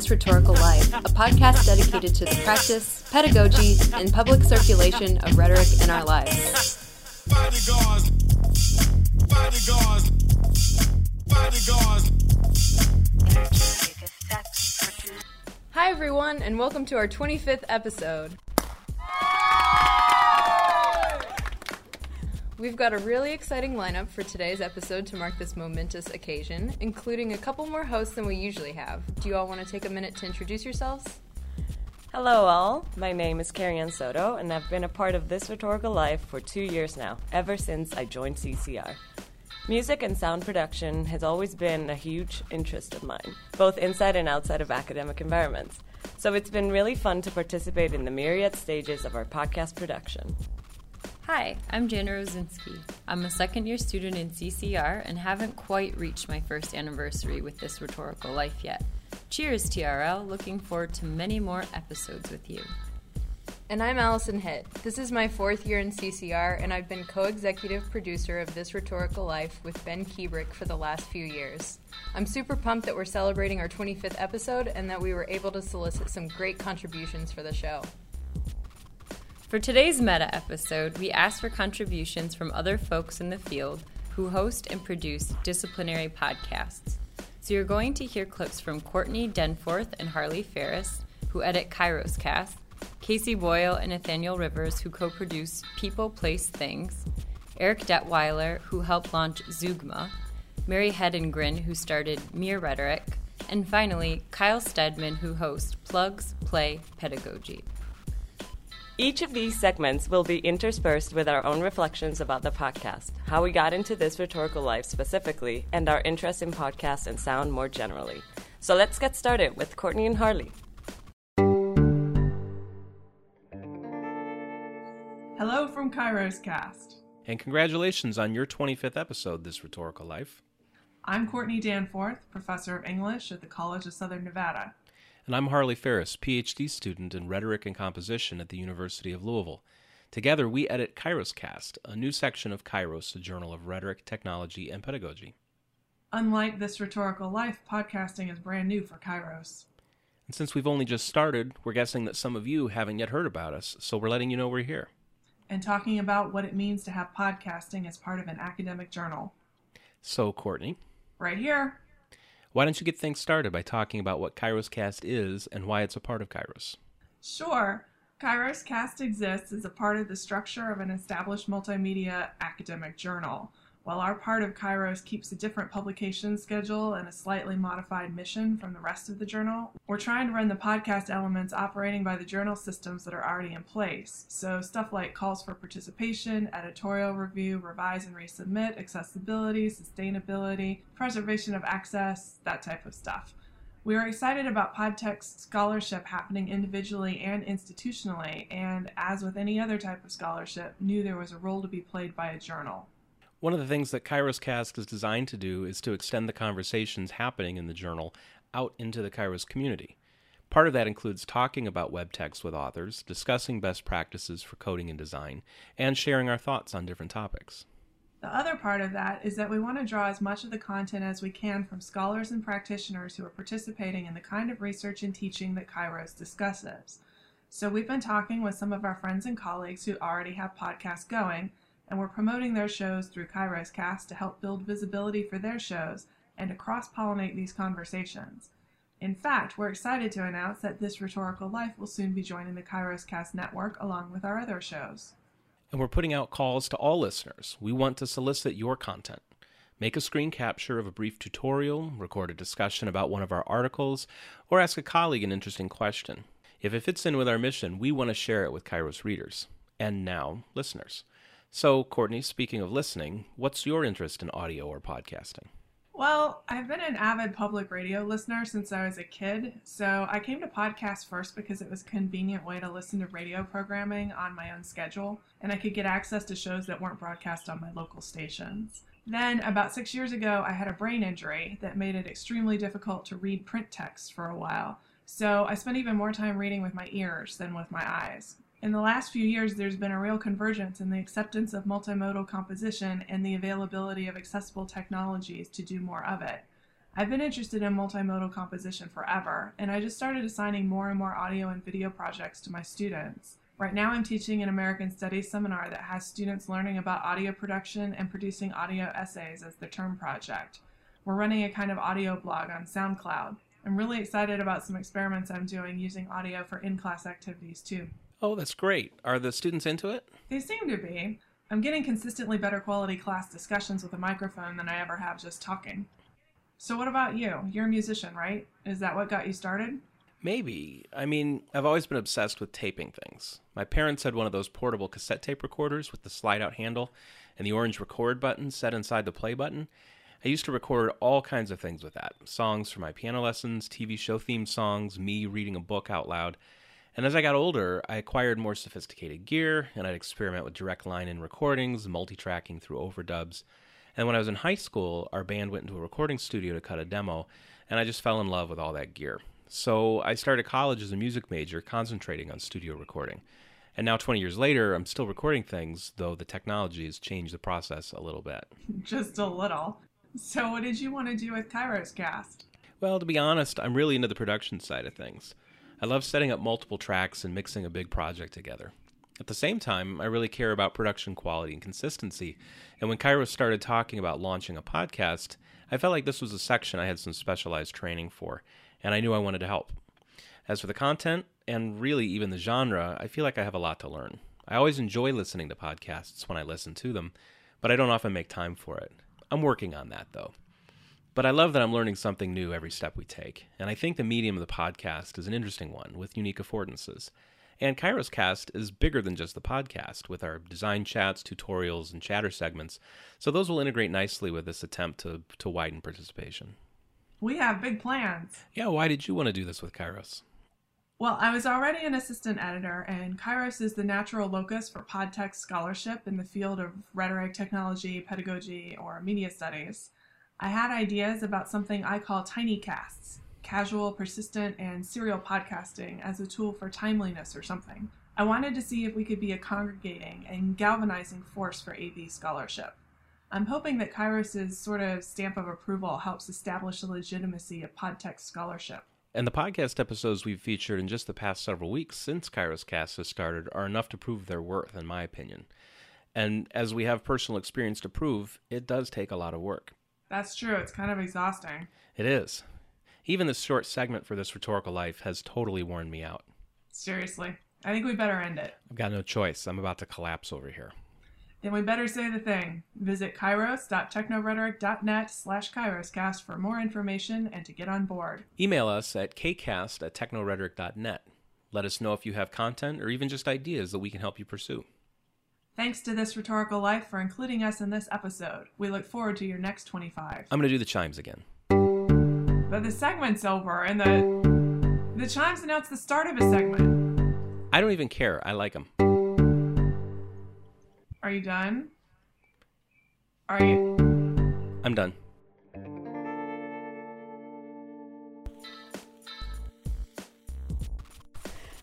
This Rhetorical Life, a podcast dedicated to the practice, pedagogy, and public circulation of rhetoric in our lives. Hi, everyone, and welcome to our 25th episode. We've got a really exciting lineup for today's episode to mark this momentous occasion, including a couple more hosts than we usually have. Do you all want to take a minute to introduce yourselves? Hello, all. My name is Carrie Ann Soto, and I've been a part of this rhetorical life for two years now, ever since I joined CCR. Music and sound production has always been a huge interest of mine, both inside and outside of academic environments. So it's been really fun to participate in the myriad stages of our podcast production. Hi, I'm Jana Rosinski. I'm a second year student in CCR and haven't quite reached my first anniversary with this rhetorical life yet. Cheers, TRL. Looking forward to many more episodes with you. And I'm Allison Hitt. This is my fourth year in CCR, and I've been co executive producer of This Rhetorical Life with Ben Kuebrich for the last few years. I'm super pumped that we're celebrating our 25th episode and that we were able to solicit some great contributions for the show. For today's meta episode, we asked for contributions from other folks in the field who host and produce disciplinary podcasts. So you're going to hear clips from Courtney Danforth and Harley Ferris, who edit Kairos Cast, Casey Boyle and Nathaniel Rivers, who co produce People, Place, Things, Eric Detweiler, who helped launch Zeugma, Mary Hedengren, who started Mere Rhetoric, and finally, Kyle Stedman, who hosts Plugs, Play, Pedagogy. Each of these segments will be interspersed with our own reflections about the podcast, how we got into this rhetorical life specifically, and our interest in podcasts and sound more generally. So let's get started with Courtney and Harley. Hello from Kairos Cast. And congratulations on your 25th episode, This Rhetorical Life. I'm Courtney Danforth, professor of English at the College of Southern Nevada. And I'm Harley Ferris, PhD student in rhetoric and composition at the University of Louisville. Together, we edit Kairoscast, a new section of Kairos, a journal of rhetoric, technology, and pedagogy. Unlike This Rhetorical Life, podcasting is brand new for Kairos. And since we've only just started, we're guessing that some of you haven't yet heard about us, so we're letting you know we're here. And talking about what it means to have podcasting as part of an academic journal. So, Courtney, Right here. Why don't you get things started by talking about what Kairos Cast is and why it's a part of Kairos? Sure. Kairos Cast exists as a part of the structure of an established multimedia academic journal. While our part of Kairos keeps a different publication schedule and a slightly modified mission from the rest of the journal, we're trying to run the podcast elements operating by the journal systems that are already in place. So, stuff like calls for participation, editorial review, revise and resubmit, accessibility, sustainability, preservation of access, that type of stuff. We are excited about podtext scholarship happening individually and institutionally, and as with any other type of scholarship, knew there was a role to be played by a journal. One of the things that Kairos Cast is designed to do is to extend the conversations happening in the journal out into the Kairos community. Part of that includes talking about web text with authors, discussing best practices for coding and design, and sharing our thoughts on different topics. The other part of that is that we want to draw as much of the content as we can from scholars and practitioners who are participating in the kind of research and teaching that Kairos discusses. So we've been talking with some of our friends and colleagues who already have podcasts going, and we're promoting their shows through Kairos Cast to help build visibility for their shows and to cross pollinate these conversations. In fact, we're excited to announce that This Rhetorical Life will soon be joining the Kairos Cast network along with our other shows. And we're putting out calls to all listeners. We want to solicit your content. Make a screen capture of a brief tutorial, record a discussion about one of our articles, or ask a colleague an interesting question. If it fits in with our mission, we want to share it with Kairos readers. And now, listeners. So, Courtney, speaking of listening, what's your interest in audio or podcasting? Well, I've been an avid public radio listener since I was a kid, so I came to podcasts first because it was a convenient way to listen to radio programming on my own schedule, and I could get access to shows that weren't broadcast on my local stations. Then, about six years ago, I had a brain injury that made it extremely difficult to read print text for a while, so I spent even more time reading with my ears than with my eyes. In the last few years, there's been a real convergence in the acceptance of multimodal composition and the availability of accessible technologies to do more of it. I've been interested in multimodal composition forever, and I just started assigning more and more audio and video projects to my students. Right now, I'm teaching an American Studies seminar that has students learning about audio production and producing audio essays as their term project. We're running a kind of audio blog on SoundCloud. I'm really excited about some experiments I'm doing using audio for in class activities too. Oh, that's great. Are the students into it? They seem to be. I'm getting consistently better quality class discussions with a microphone than I ever have just talking. So, what about you? You're a musician, right? Is that what got you started? Maybe. I mean, I've always been obsessed with taping things. My parents had one of those portable cassette tape recorders with the slide out handle and the orange record button set inside the play button. I used to record all kinds of things with that songs for my piano lessons, TV show theme songs, me reading a book out loud. And as I got older, I acquired more sophisticated gear and I'd experiment with direct line in recordings, multi tracking through overdubs. And when I was in high school, our band went into a recording studio to cut a demo, and I just fell in love with all that gear. So I started college as a music major, concentrating on studio recording. And now, 20 years later, I'm still recording things, though the technology has changed the process a little bit. Just a little. So, what did you want to do with Kairos Cast? Well, to be honest, I'm really into the production side of things. I love setting up multiple tracks and mixing a big project together. At the same time, I really care about production quality and consistency. And when Kairos started talking about launching a podcast, I felt like this was a section I had some specialized training for, and I knew I wanted to help. As for the content, and really even the genre, I feel like I have a lot to learn. I always enjoy listening to podcasts when I listen to them, but I don't often make time for it. I'm working on that, though. But I love that I'm learning something new every step we take, and I think the medium of the podcast is an interesting one with unique affordances. And Kairos Cast is bigger than just the podcast, with our design chats, tutorials, and chatter segments, so those will integrate nicely with this attempt to, to widen participation. We have big plans. Yeah, why did you want to do this with Kairos? Well, I was already an assistant editor, and Kairos is the natural locus for podtext scholarship in the field of rhetoric, technology, pedagogy, or media studies. I had ideas about something I call tiny casts casual, persistent, and serial podcasting as a tool for timeliness or something. I wanted to see if we could be a congregating and galvanizing force for AV scholarship. I'm hoping that Kairos' sort of stamp of approval helps establish the legitimacy of podtext scholarship. And the podcast episodes we've featured in just the past several weeks since Kairos Cast has started are enough to prove their worth, in my opinion. And as we have personal experience to prove, it does take a lot of work. That's true. It's kind of exhausting. It is. Even this short segment for this rhetorical life has totally worn me out. Seriously. I think we better end it. I've got no choice. I'm about to collapse over here. Then we better say the thing. Visit kairos.technorhetoric.net slash kairoscast for more information and to get on board. Email us at kcast at technorhetoric.net. Let us know if you have content or even just ideas that we can help you pursue. Thanks to This Rhetorical Life for including us in this episode. We look forward to your next 25. I'm going to do the chimes again. But the segment's over, and the the chimes announce the start of a segment. I don't even care. I like them. Are you done? Are you? I'm done.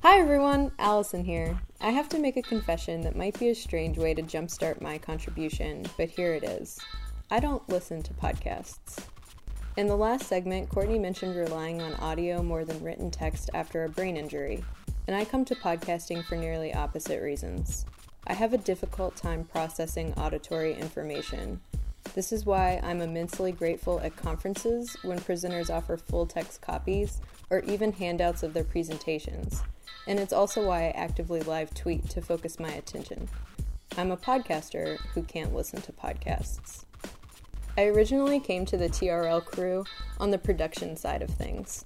Hi everyone, Allison here. I have to make a confession that might be a strange way to jumpstart my contribution, but here it is. I don't listen to podcasts. In the last segment, Courtney mentioned relying on audio more than written text after a brain injury, and I come to podcasting for nearly opposite reasons. I have a difficult time processing auditory information. This is why I'm immensely grateful at conferences when presenters offer full text copies or even handouts of their presentations. And it's also why I actively live tweet to focus my attention. I'm a podcaster who can't listen to podcasts. I originally came to the TRL crew on the production side of things.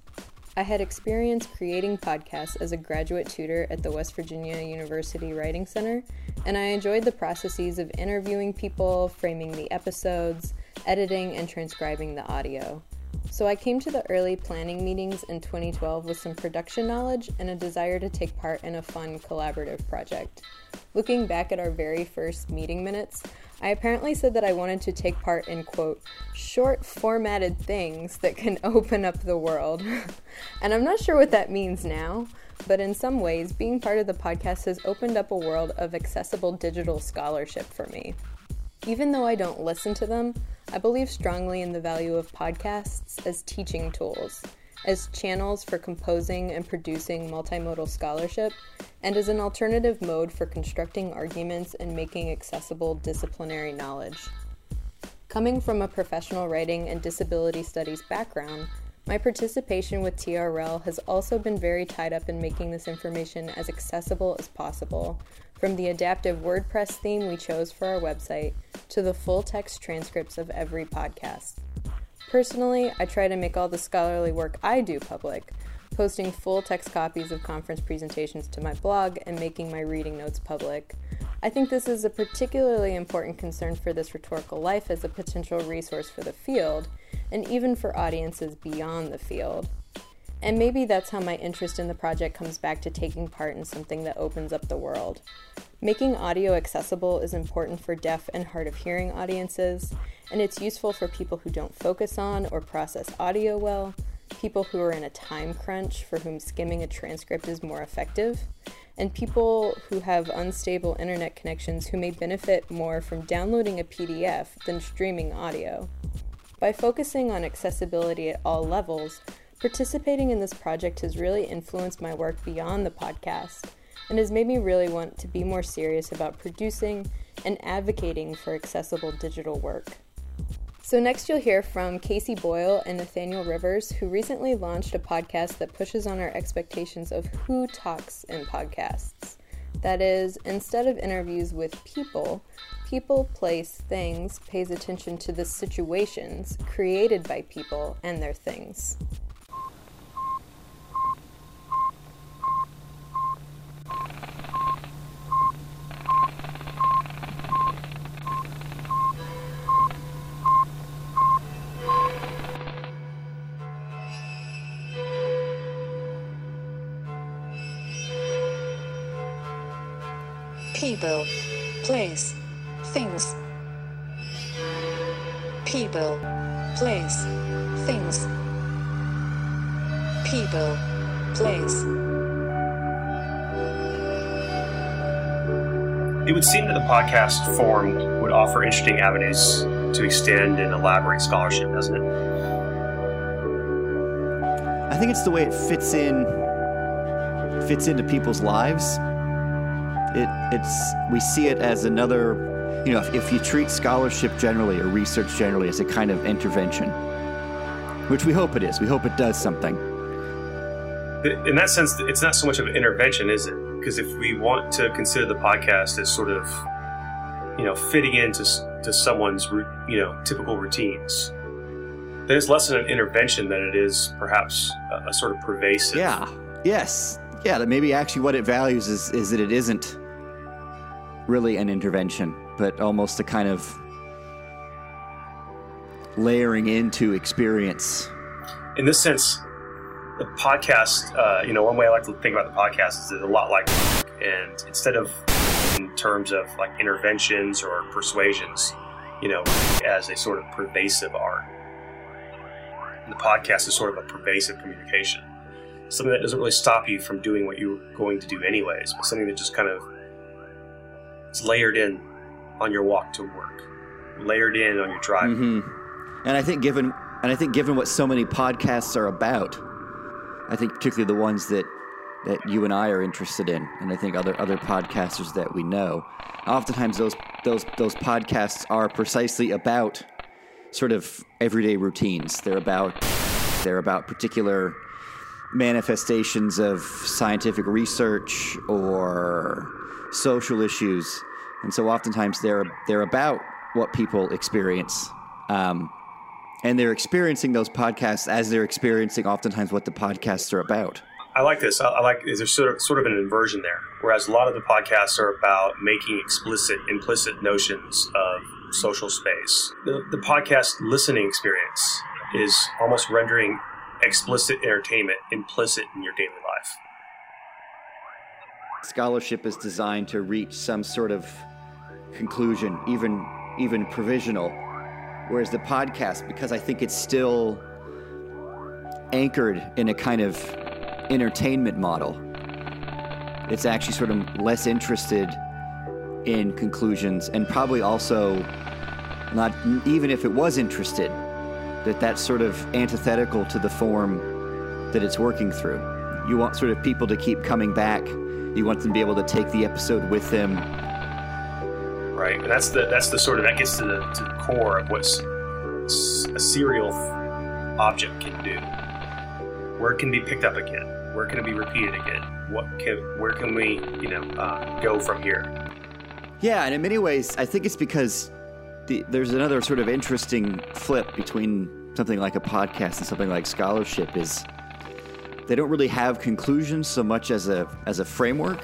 I had experience creating podcasts as a graduate tutor at the West Virginia University Writing Center, and I enjoyed the processes of interviewing people, framing the episodes, editing, and transcribing the audio. So I came to the early planning meetings in 2012 with some production knowledge and a desire to take part in a fun collaborative project. Looking back at our very first meeting minutes, I apparently said that I wanted to take part in, quote, short formatted things that can open up the world. and I'm not sure what that means now, but in some ways, being part of the podcast has opened up a world of accessible digital scholarship for me. Even though I don't listen to them, I believe strongly in the value of podcasts as teaching tools, as channels for composing and producing multimodal scholarship, and as an alternative mode for constructing arguments and making accessible disciplinary knowledge. Coming from a professional writing and disability studies background, my participation with TRL has also been very tied up in making this information as accessible as possible, from the adaptive WordPress theme we chose for our website to the full text transcripts of every podcast. Personally, I try to make all the scholarly work I do public, posting full text copies of conference presentations to my blog and making my reading notes public. I think this is a particularly important concern for this rhetorical life as a potential resource for the field and even for audiences beyond the field. And maybe that's how my interest in the project comes back to taking part in something that opens up the world. Making audio accessible is important for deaf and hard of hearing audiences, and it's useful for people who don't focus on or process audio well, people who are in a time crunch for whom skimming a transcript is more effective, and people who have unstable internet connections who may benefit more from downloading a PDF than streaming audio. By focusing on accessibility at all levels, participating in this project has really influenced my work beyond the podcast and has made me really want to be more serious about producing and advocating for accessible digital work. So, next you'll hear from Casey Boyle and Nathaniel Rivers, who recently launched a podcast that pushes on our expectations of who talks in podcasts. That is, instead of interviews with people, people, place, things pays attention to the situations created by people and their things. People, place, things. People, place, things. People, place. It would seem that the podcast form would offer interesting avenues to extend and elaborate scholarship, doesn't it? I think it's the way it fits in fits into people's lives. It it's we see it as another you know if, if you treat scholarship generally or research generally as a kind of intervention, which we hope it is. We hope it does something. In that sense, it's not so much of an intervention, is it? Because if we want to consider the podcast as sort of, you know, fitting into to someone's, you know, typical routines, then it's less an intervention than it is perhaps a, a sort of pervasive. Yeah. Yes. Yeah. That maybe actually what it values is is that it isn't really an intervention, but almost a kind of layering into experience. In this sense, the podcast, uh, you know, one way I like to think about the podcast is it's a lot like, and instead of in terms of like interventions or persuasions, you know, as a sort of pervasive art. The podcast is sort of a pervasive communication, something that doesn't really stop you from doing what you're going to do anyways, but something that just kind of is layered in on your walk to work, layered in on your drive. Mm-hmm. And I think given and I think given what so many podcasts are about, I think particularly the ones that that you and I are interested in, and I think other other podcasters that we know, oftentimes those those those podcasts are precisely about sort of everyday routines. They're about they're about particular manifestations of scientific research or social issues, and so oftentimes they're they're about what people experience. Um, and they're experiencing those podcasts as they're experiencing oftentimes what the podcasts are about. I like this. I, like there's sort of sort of an inversion there. Whereas a lot of the podcasts are about making explicit, implicit notions of social space. The, the podcast listening experience is almost rendering explicit entertainment implicit in your daily life. Scholarship is designed to reach some sort of conclusion, even even provisional Whereas the podcast, because I think it's still anchored in a kind of entertainment model, it's actually sort of less interested in conclusions and probably also not even if it was interested, that that's sort of antithetical to the form that it's working through. You want sort of people to keep coming back. You want them to be able to take the episode with them. right? And that's the that's the sort of that gets to the, to the core of what a serial object can do. Where it can be picked up again? Where can it be repeated again? What can where can we you know uh, go from here? Yeah, and in many ways, I think it's because the, there's another sort of interesting flip between something like a podcast and something like scholarship is they don't really have conclusions so much as a as a framework.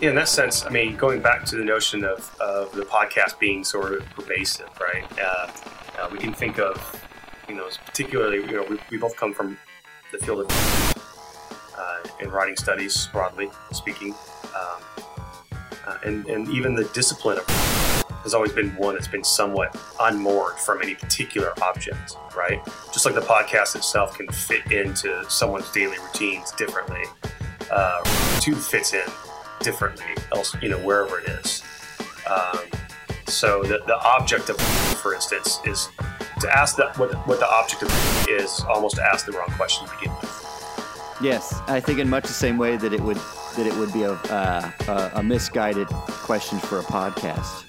Yeah, in that sense, I mean, going back to the notion of, of the podcast being sort of pervasive, right? Uh, uh, we can think of, you know, particularly, you know, we, we both come from the field of uh, in writing studies, broadly speaking, um, uh, and and even the discipline of has always been one that's been somewhat unmoored from any particular object, right? Just like the podcast itself can fit into someone's daily routines differently, uh, tube fits in differently else you know wherever it is um, so the, the object of for instance is to ask that what, what the object of is almost to ask the wrong question to begin with Yes, I think in much the same way that it would that it would be a uh, a, a misguided question for a podcast.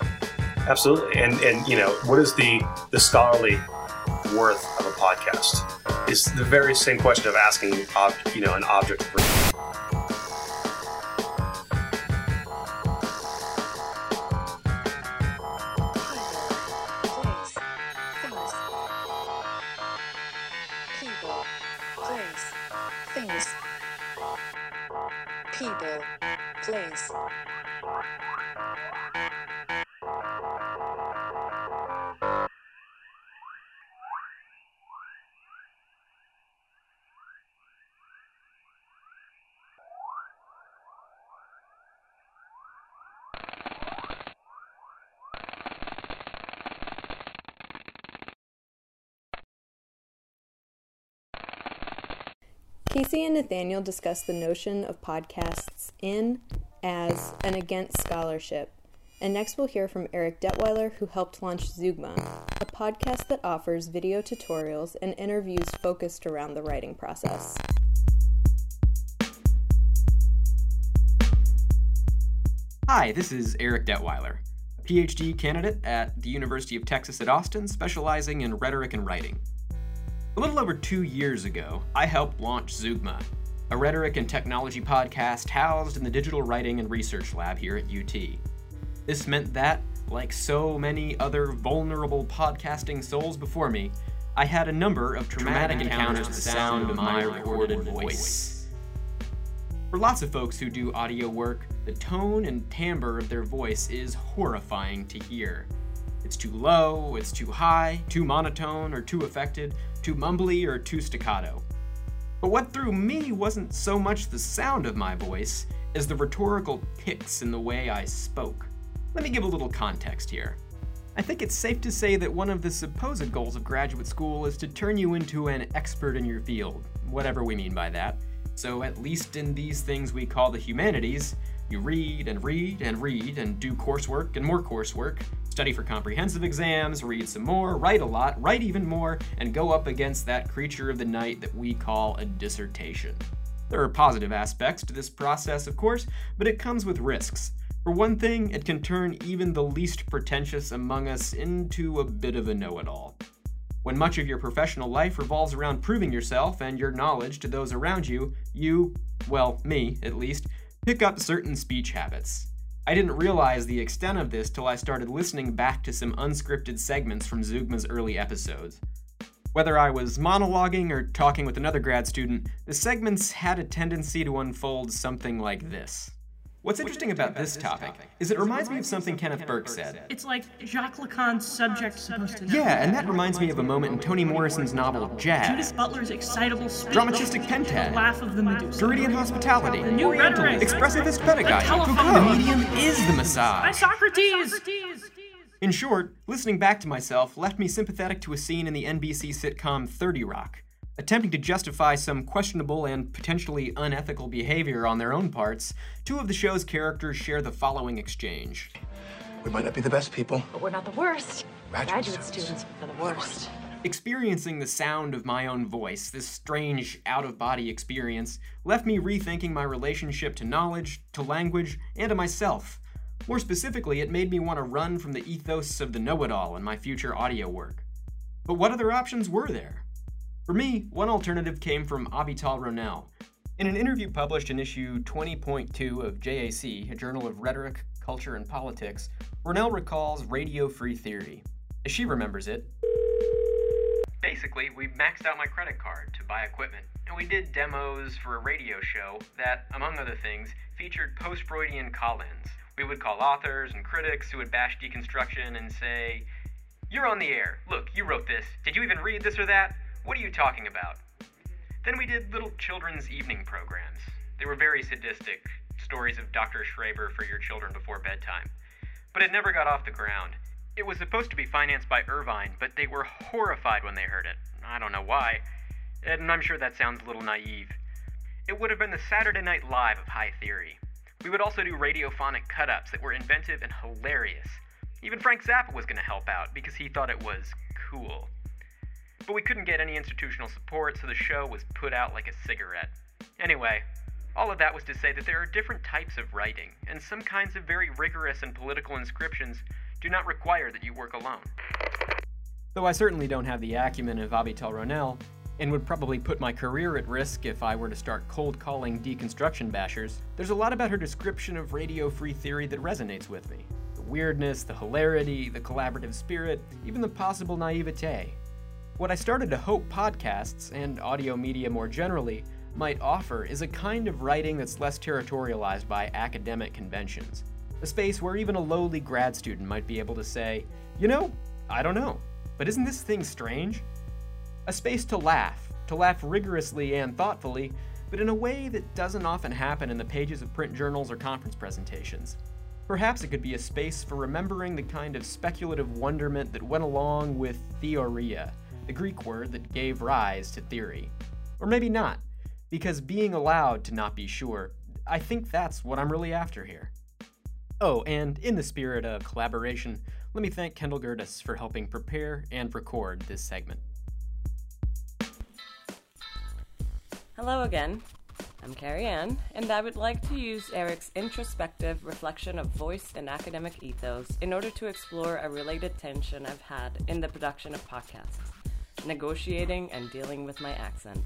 Absolutely. And and you know what is the the scholarly worth of a podcast? Is the very same question of asking ob, you know an object things. People, place, Casey and Nathaniel discuss the notion of podcasts in, as, and against scholarship. And next we'll hear from Eric Detweiler, who helped launch Zeugma, a podcast that offers video tutorials and interviews focused around the writing process. Hi, this is Eric Detweiler, a PhD candidate at the University of Texas at Austin, specializing in rhetoric and writing. A little over two years ago, I helped launch Zeugma, a rhetoric and technology podcast housed in the Digital Writing and Research Lab here at UT. This meant that, like so many other vulnerable podcasting souls before me, I had a number of traumatic, encounters with the sound of my recorded voice. For lots of folks who do audio work, the tone and timbre of their voice is horrifying to hear. It's too low, it's too high, too monotone or too affected, too mumbly or too staccato. But what threw me wasn't so much the sound of my voice as the rhetorical tics in the way I spoke. Let me give a little context here. I think it's safe to say that one of the supposed goals of graduate school is to turn you into an expert in your field, whatever we mean by that. So, at least in these things we call the humanities, you read and read and read and do coursework and more coursework, study for comprehensive exams, read some more, write a lot, write even more, and go up against that creature of the night that we call a dissertation. There are positive aspects to this process, of course, but it comes with risks. For one thing, it can turn even the least pretentious among us into a bit of a know it all. When much of your professional life revolves around proving yourself and your knowledge to those around you, you, well, me at least, pick up certain speech habits. I didn't realize the extent of this till I started listening back to some unscripted segments from Zeugma's early episodes. Whether I was monologuing or talking with another grad student, the segments had a tendency to unfold something like this. What's interesting about this topic is it reminds me of something Kenneth Burke said. It's like Jacques Lacan's subject supposed to know. Yeah, and that reminds me of a moment in Toni Morrison's novel Jazz. Butler's excitable spit. Dramatistic The pentad. laugh of the Medusa. Derridean hospitality. The new rhetoric. Expressivist pedagogy. The medium is the massage. By. Socrates. In short, listening back to myself left me sympathetic to a scene in the NBC sitcom 30 Rock. Attempting to justify some questionable and potentially unethical behavior on their own parts, two of the show's characters share the following exchange. We might not be the best people. But we're not the worst. Graduate students are the worst. Experiencing the sound of my own voice, this strange out of body experience, left me rethinking my relationship to knowledge, to language, and to myself. More specifically, it made me want to run from the ethos of the know it all in my future audio work. But what other options were there? For me, one alternative came from Avital Ronell. In an interview published in issue 20.2 of JAC, a journal of rhetoric, culture, and politics, Ronell recalls radio free theory. As she remembers it, Basically, we maxed out my credit card to buy equipment, and we did demos for a radio show that, among other things, featured post Freudian call ins. We would call authors and critics who would bash deconstruction and say, You're on the air. Look, you wrote this. Did you even read this or that? What are you talking about? Then we did little children's evening programs. They were very sadistic stories of Dr. Schreber for your children before bedtime. But it never got off the ground. It was supposed to be financed by Irvine, but they were horrified when they heard it. I don't know why, and I'm sure that sounds a little naive. It would have been the Saturday Night Live of High Theory. We would also do radiophonic cut ups that were inventive and hilarious. Even Frank Zappa was going to help out because he thought it was cool. But we couldn't get any institutional support, so the show was put out like a cigarette. Anyway, all of that was to say that there are different types of writing, and some kinds of very rigorous and political inscriptions do not require that you work alone. Though I certainly don't have the acumen of Avital Ronell, and would probably put my career at risk if I were to start cold calling deconstruction bashers, there's a lot about her description of radio free theory that resonates with me. The weirdness, the hilarity, the collaborative spirit, even the possible naivete. What I started to hope podcasts, and audio media more generally, might offer is a kind of writing that's less territorialized by academic conventions. A space where even a lowly grad student might be able to say, you know, I don't know, but isn't this thing strange? A space to laugh, to laugh rigorously and thoughtfully, but in a way that doesn't often happen in the pages of print journals or conference presentations. Perhaps it could be a space for remembering the kind of speculative wonderment that went along with theoria, the Greek word that gave rise to theory. Or maybe not, because being allowed to not be sure, I think that's what I'm really after here. Oh, and in the spirit of collaboration, let me thank Kendall Gerdes for helping prepare and record this segment. Hello again. I'm Carrie Ann, and I would like to use Eric's introspective reflection of voice and academic ethos in order to explore a related tension I've had in the production of podcasts negotiating and dealing with my accent.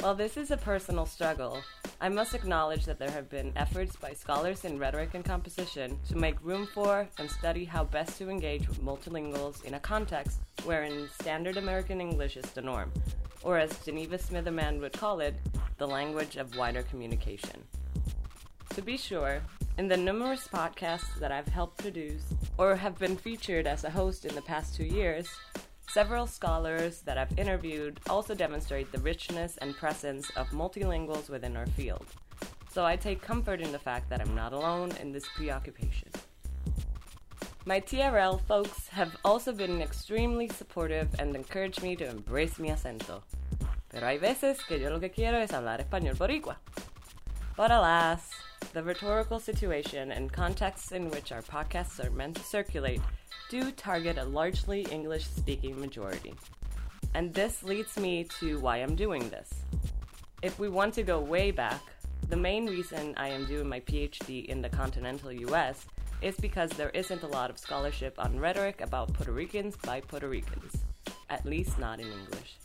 While this is a personal struggle, I must acknowledge that there have been efforts by scholars in rhetoric and composition to make room for and study how best to engage with multilinguals in a context wherein standard American English is the norm, or as Geneva Smitherman would call it, the language of wider communication. To be sure, in the numerous podcasts that I've helped produce or have been featured as a host in the past two years, Several scholars that I've interviewed also demonstrate the richness and presence of multilinguals within our field. So I take comfort in the fact that I'm not alone in this preoccupation. My TRL folks have also been extremely supportive and encouraged me to embrace mi acento. Pero hay veces que yo lo que quiero es hablar español boricua. But alas, the rhetorical situation and contexts in which our podcasts are meant to circulate do target a largely English speaking majority. And this leads me to why I'm doing this. If we want to go way back, the main reason I am doing my PhD in the continental US is because there isn't a lot of scholarship on rhetoric about Puerto Ricans by Puerto Ricans, at least not in English.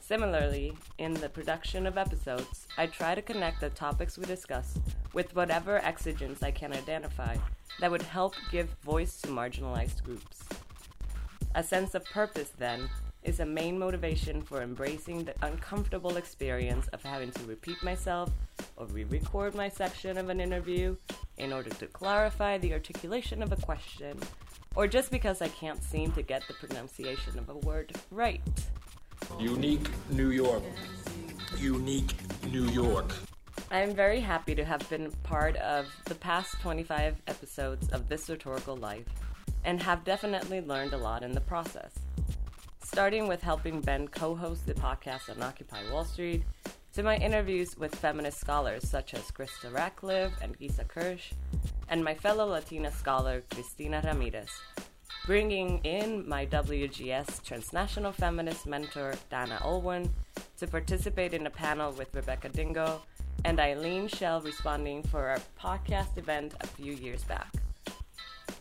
Similarly, in the production of episodes, I try to connect the topics we discuss with whatever exigence I can identify that would help give voice to marginalized groups. A sense of purpose, then, is a main motivation for embracing the uncomfortable experience of having to repeat myself or re record my section of an interview in order to clarify the articulation of a question, or just because I can't seem to get the pronunciation of a word right. Unique New York. Unique New York. I am very happy to have been part of the past 25 episodes of This Rhetorical Life and have definitely learned a lot in the process. Starting with helping Ben co host the podcast on Occupy Wall Street, to my interviews with feminist scholars such as Krista Ratcliffe and Gesa Kirsch, and my fellow Latina scholar Cristina Ramirez, bringing in my WGS transnational feminist mentor Dana Olwan to participate in a panel with Rebecca Dingo and Eileen Schell responding for our podcast event a few years back.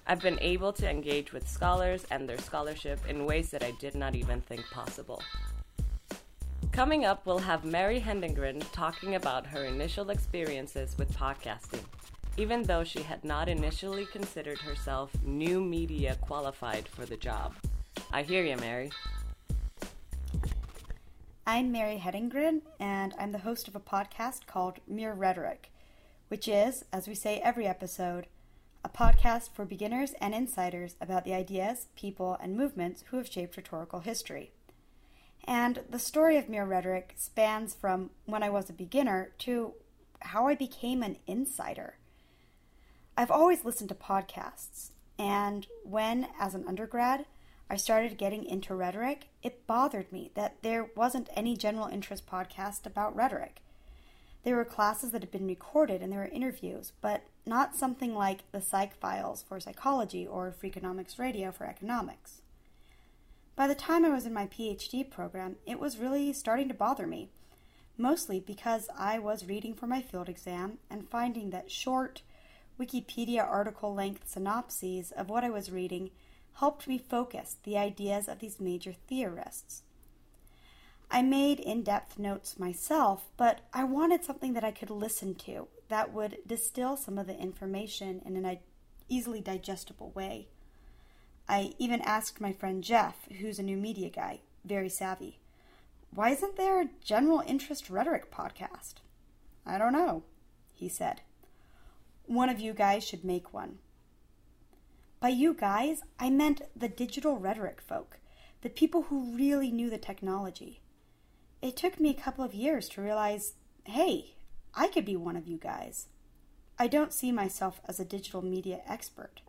I've been able to engage with scholars and their scholarship in ways that I did not even think possible. Coming up, we'll have Mary Hedengren talking about her initial experiences with podcasting, even though she had not initially considered herself new media qualified for the job. I hear you, Mary. I'm Mary Hedengren, and I'm the host of a podcast called Mere Rhetoric, which is, as we say every episode, a podcast for beginners and insiders about the ideas, people, and movements who have shaped rhetorical history. And the story of Mere Rhetoric spans from when I was a beginner to how I became an insider. I've always listened to podcasts, and when, as an undergrad, I started getting into rhetoric, it bothered me that there wasn't any general interest podcast about rhetoric. There were classes that had been recorded and there were interviews, but not something like the Psych Files for psychology or Freakonomics Radio for economics. By the time I was in my PhD program, it was really starting to bother me, mostly because I was reading for my field exam and finding that short, Wikipedia article length synopses of what I was reading helped me focus the ideas of these major theorists. I made in depth notes myself, but I wanted something that I could listen to that would distill some of the information in an easily digestible way. I even asked my friend Jeff, who's a new media guy, very savvy, why isn't there a general interest rhetoric podcast? I don't know, he said. One of you guys should make one. By you guys, I meant the digital rhetoric folk, the people who really knew the technology. It took me a couple of years to realize hey, I could be one of you guys. I don't see myself as a digital media expert.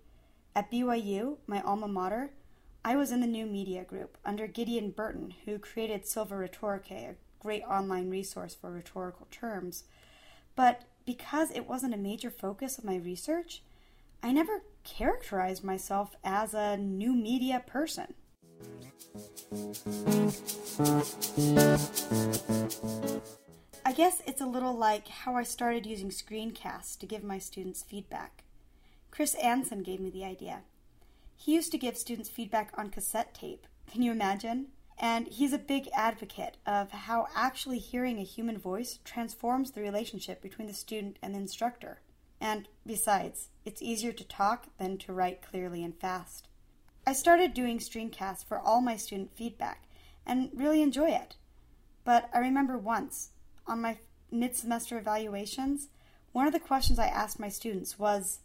At BYU, my alma mater, I was in the new media group under Gideon Burton, who created Silva Rhetoricae, a great online resource for rhetorical terms. But because it wasn't a major focus of my research, I never characterized myself as a new media person. I guess it's a little like how I started using screencasts to give my students feedback. Chris Anson gave me the idea. He used to give students feedback on cassette tape. Can you imagine? And he's a big advocate of how actually hearing a human voice transforms the relationship between the student and the instructor. And besides, it's easier to talk than to write clearly and fast. I started doing screencasts for all my student feedback and really enjoy it. But I remember once, on my mid semester evaluations, one of the questions I asked my students was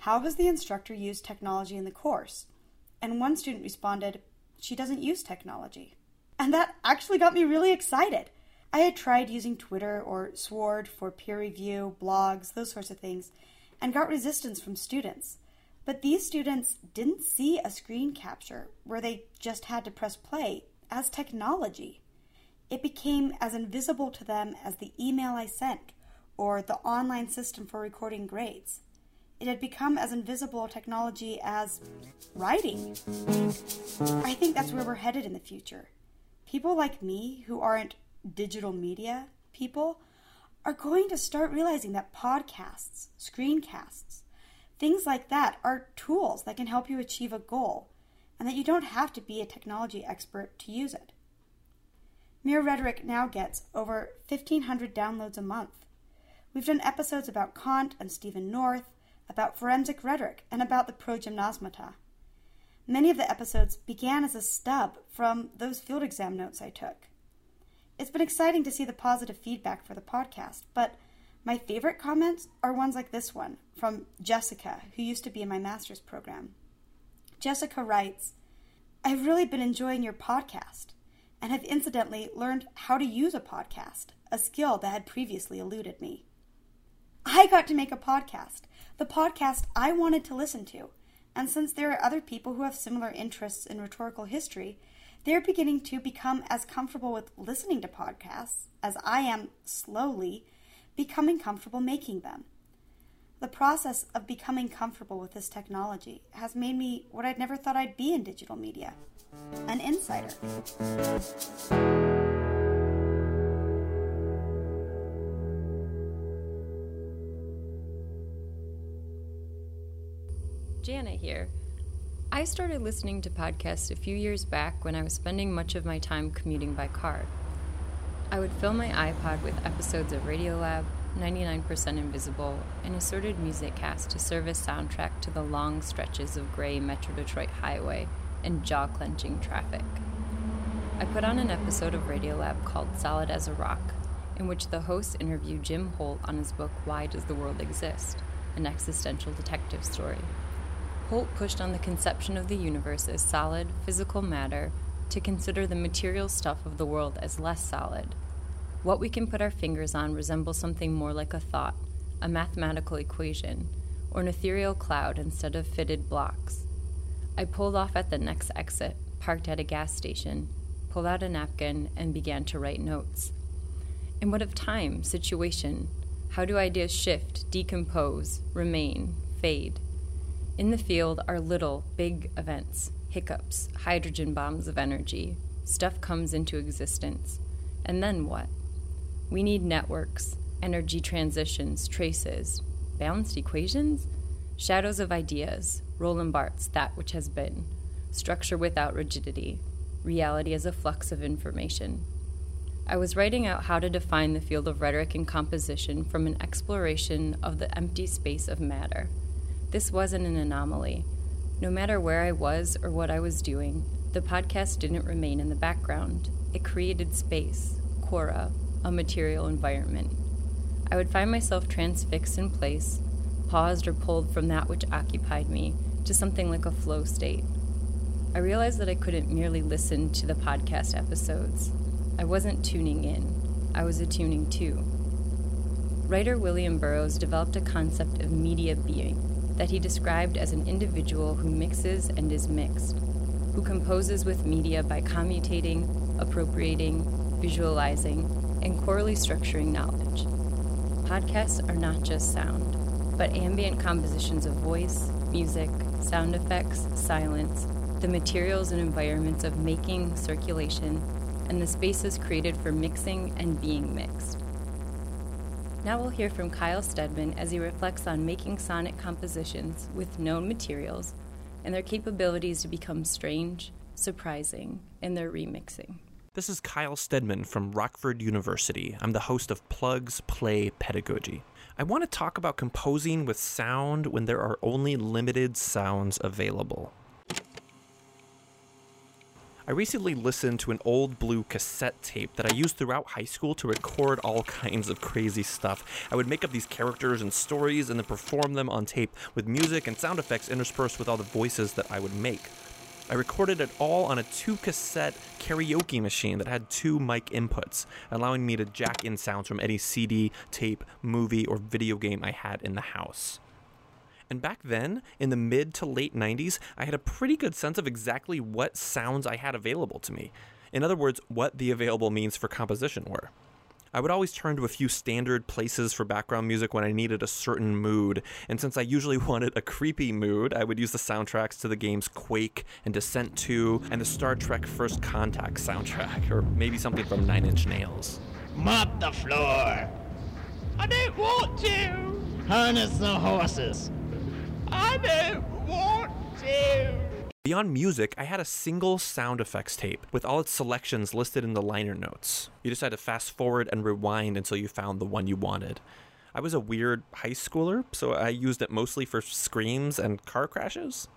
How has the instructor used technology in the course? And one student responded, She doesn't use technology. And that actually got me really excited. I had tried using Twitter or Sword for peer review, blogs, those sorts of things, and got resistance from students. But these students didn't see a screen capture where they just had to press play as technology it became as invisible to them as the email I sent or the online system for recording grades. It had become as invisible technology as writing. I think that's where we're headed in the future. People like me, who aren't digital media people, are going to start realizing that podcasts, screencasts, things like that are tools that can help you achieve a goal, and that you don't have to be a technology expert to use it. Mere Rhetoric now gets over 1,500 downloads a month. We've done episodes about Kant and Stephen North, about forensic rhetoric, and about the progymnasmata. Many of the episodes began as a stub from those field exam notes I took. It's been exciting to see the positive feedback for the podcast, but my favorite comments are ones like this one from Jessica, who used to be in my master's program. Jessica writes, I've really been enjoying your podcast and have incidentally learned how to use a podcast, a skill that had previously eluded me. I got to make a podcast, the podcast I wanted to listen to, and since there are other people who have similar interests in rhetorical history, They're beginning to become as comfortable with listening to podcasts as I am slowly becoming comfortable making them. The process of becoming comfortable with this technology has made me what I'd never thought I'd be in digital media an insider. Jana here. I started listening to podcasts a few years back when I was spending much of my time commuting by car. I would fill my iPod with episodes of Radiolab, 99% Invisible, and assorted music cast to serve as soundtrack to the long stretches of gray Metro Detroit highway and jaw clenching traffic. I put on an episode of Radiolab called Solid as a Rock, in which the host interviewed Jim Holt on his book Why Does the World Exist? An existential detective story. Holt pushed on the conception of the universe as solid, physical matter to consider the material stuff of the world as less solid. What we can put our fingers on resembles something more like a thought, a mathematical equation, or an ethereal cloud instead of fitted blocks. I pulled off at the next exit, parked at a gas station, pulled out a napkin, and began to write notes. And what of time, situation? How do ideas shift, decompose, remain, fade? In the field are little, big events, hiccups, hydrogen bombs of energy. Stuff comes into existence. And then what? We need networks, energy transitions, traces, balanced equations, shadows of ideas, Roland Barthes, that which has been, structure without rigidity, reality as a flux of information. I was writing out how to define the field of rhetoric and composition from an exploration of the empty space of matter. This wasn't an anomaly. No matter where I was or what I was doing, the podcast didn't remain in the background. It created space, chora, a material environment. I would find myself transfixed in place, paused or pulled from that which occupied me to something like a flow state. I realized that I couldn't merely listen to the podcast episodes. I wasn't tuning in, I was attuning to. Writer William Burroughs developed a concept of media being that he described as an individual who mixes and is mixed, who composes with media by commutating, appropriating, visualizing, and chorally structuring knowledge. Podcasts are not just sound, but ambient compositions of voice, music, sound effects, silence, the materials and environments of making, circulation, and the spaces created for mixing and being mixed. Now we'll hear from Kyle Stedman as he reflects on making sonic compositions with known materials and their capabilities to become strange, surprising, in their remixing. This is Kyle Stedman from Rockford University. I'm the host of Plugs Play Pedagogy. I want to talk about composing with sound when there are only limited sounds available. I recently listened to an old blue cassette tape that I used throughout high school to record all kinds of crazy stuff. I would make up these characters and stories and then perform them on tape with music and sound effects interspersed with all the voices that I would make. I recorded it all on a two cassette karaoke machine that had two mic inputs, allowing me to jack in sounds from any CD, tape, movie, or video game I had in the house. And back then, in the mid to late 90s, I had a pretty good sense of exactly what sounds I had available to me. In other words, what the available means for composition were. I would always turn to a few standard places for background music when I needed a certain mood, and since I usually wanted a creepy mood, I would use the soundtracks to the games Quake and Descent 2 and the Star Trek First Contact soundtrack, or maybe something from Nine Inch Nails. Mop the floor. I don't want to. Harness the horses. I don't want to. Beyond music, I had a single sound effects tape with all its selections listed in the liner notes. You just had to fast forward and rewind until you found the one you wanted. I was a weird high schooler, so I used it mostly for screams and car crashes.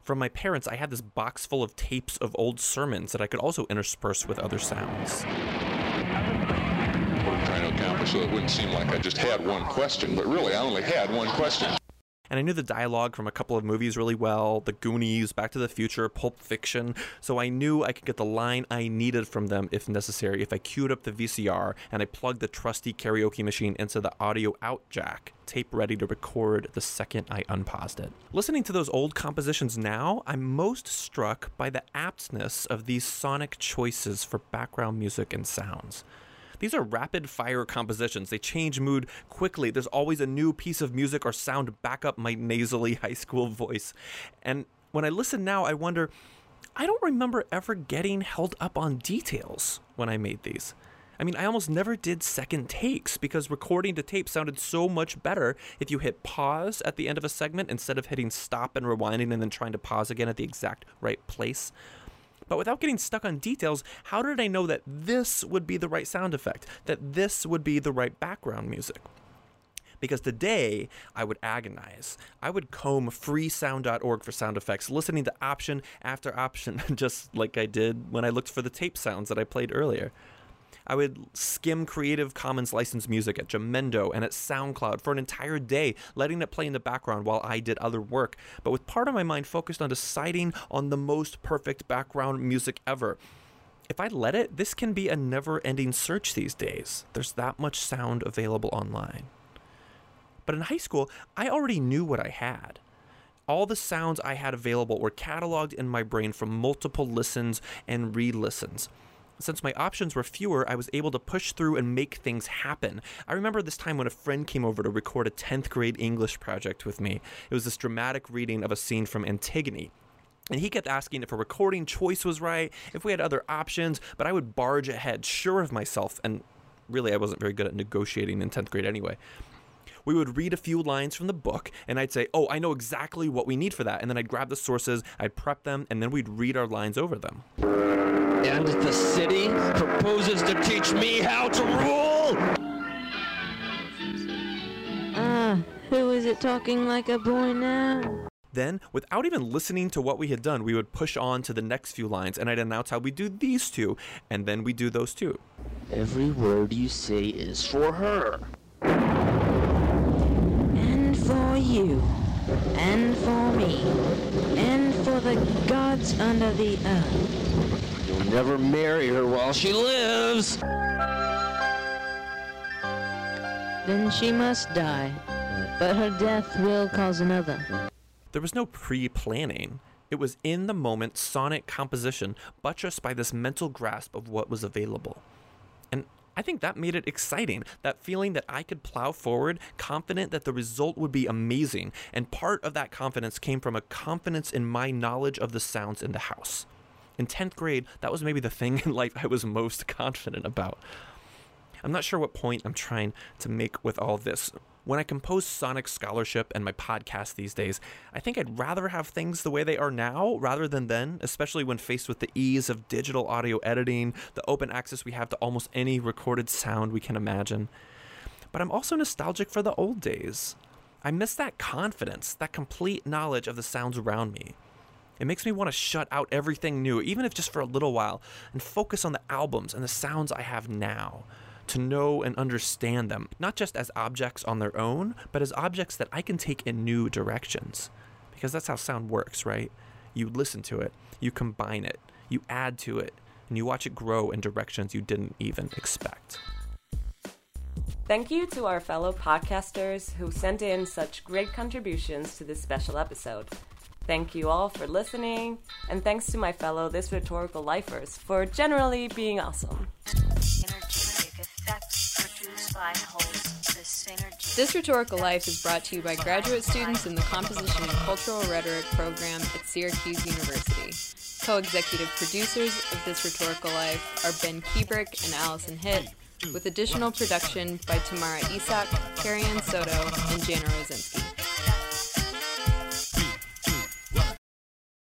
From my parents, I had this box full of tapes of old sermons that I could also intersperse with other sounds. What I'm trying to accomplish so it wouldn't seem like I just had one question, but really I only had one question. And I knew the dialogue from a couple of movies really well The Goonies, Back to the Future, Pulp Fiction. So I knew I could get the line I needed from them if necessary if I queued up the VCR and I plugged the trusty karaoke machine into the audio out jack, tape ready to record the second I unpaused it. Listening to those old compositions now, I'm most struck by the aptness of these sonic choices for background music and sounds. These are rapid fire compositions. They change mood quickly. There's always a new piece of music or sound back up my nasally high school voice. And when I listen now, I wonder I don't remember ever getting held up on details when I made these. I mean, I almost never did second takes because recording to tape sounded so much better if you hit pause at the end of a segment instead of hitting stop and rewinding and then trying to pause again at the exact right place. But without getting stuck on details, how did I know that this would be the right sound effect? That this would be the right background music? Because today I would agonize. I would comb freesound.org for sound effects, listening to option after option, just like I did when I looked for the tape sounds that I played earlier. I would skim Creative Commons licensed music at Jamendo and at SoundCloud for an entire day, letting it play in the background while I did other work, but with part of my mind focused on deciding on the most perfect background music ever. If I let it, this can be a never ending search these days. There's that much sound available online. But in high school, I already knew what I had. All the sounds I had available were cataloged in my brain from multiple listens and re listens since my options were fewer, I was able to push through and make things happen. I remember this time when a friend came over to record a 10th grade English project with me. It was this dramatic reading of a scene from Antigone. And he kept asking if a recording choice was right, if we had other options, but I would barge ahead, sure of myself, and really I wasn't very good at negotiating in 10th grade anyway. We would read a few lines from the book, and I'd say, Oh, I know exactly what we need for that. And then I'd grab the sources, I'd prep them, and then we'd read our lines over them. And the city proposes to teach me how to rule! Ah, who is it talking like a boy now? Then, without even listening to what we had done, we would push on to the next few lines, and I'd announce how we do these two, and then we do those two. Every word you say is for her. And for you. And for me. And for the gods under the earth. You'll never marry her while she lives. Then she must die. But her death will cause another. There was no pre planning. It was in the moment sonic composition, buttressed by this mental grasp of what was available. And I think that made it exciting. That feeling that I could plow forward, confident that the result would be amazing. And part of that confidence came from a confidence in my knowledge of the sounds in the house. In 10th grade, that was maybe the thing in life I was most confident about. I'm not sure what point I'm trying to make with all this. When I compose Sonic Scholarship and my podcast these days, I think I'd rather have things the way they are now rather than then, especially when faced with the ease of digital audio editing, the open access we have to almost any recorded sound we can imagine. But I'm also nostalgic for the old days. I miss that confidence, that complete knowledge of the sounds around me. It makes me want to shut out everything new, even if just for a little while, and focus on the albums and the sounds I have now to know and understand them, not just as objects on their own, but as objects that I can take in new directions. Because that's how sound works, right? You listen to it, you combine it, you add to it, and you watch it grow in directions you didn't even expect. Thank you to our fellow podcasters who sent in such great contributions to this special episode. Thank you all for listening, and thanks to my fellow This Rhetorical Lifers for generally being awesome. This Rhetorical Life is brought to you by graduate students in the Composition and Cultural Rhetoric program at Syracuse University. Co executive producers of This Rhetorical Life are Ben Kuebrich and Allison Hitt, with additional production by Tamara Isak, Carrie Ann Soto, and Jana Rosinski.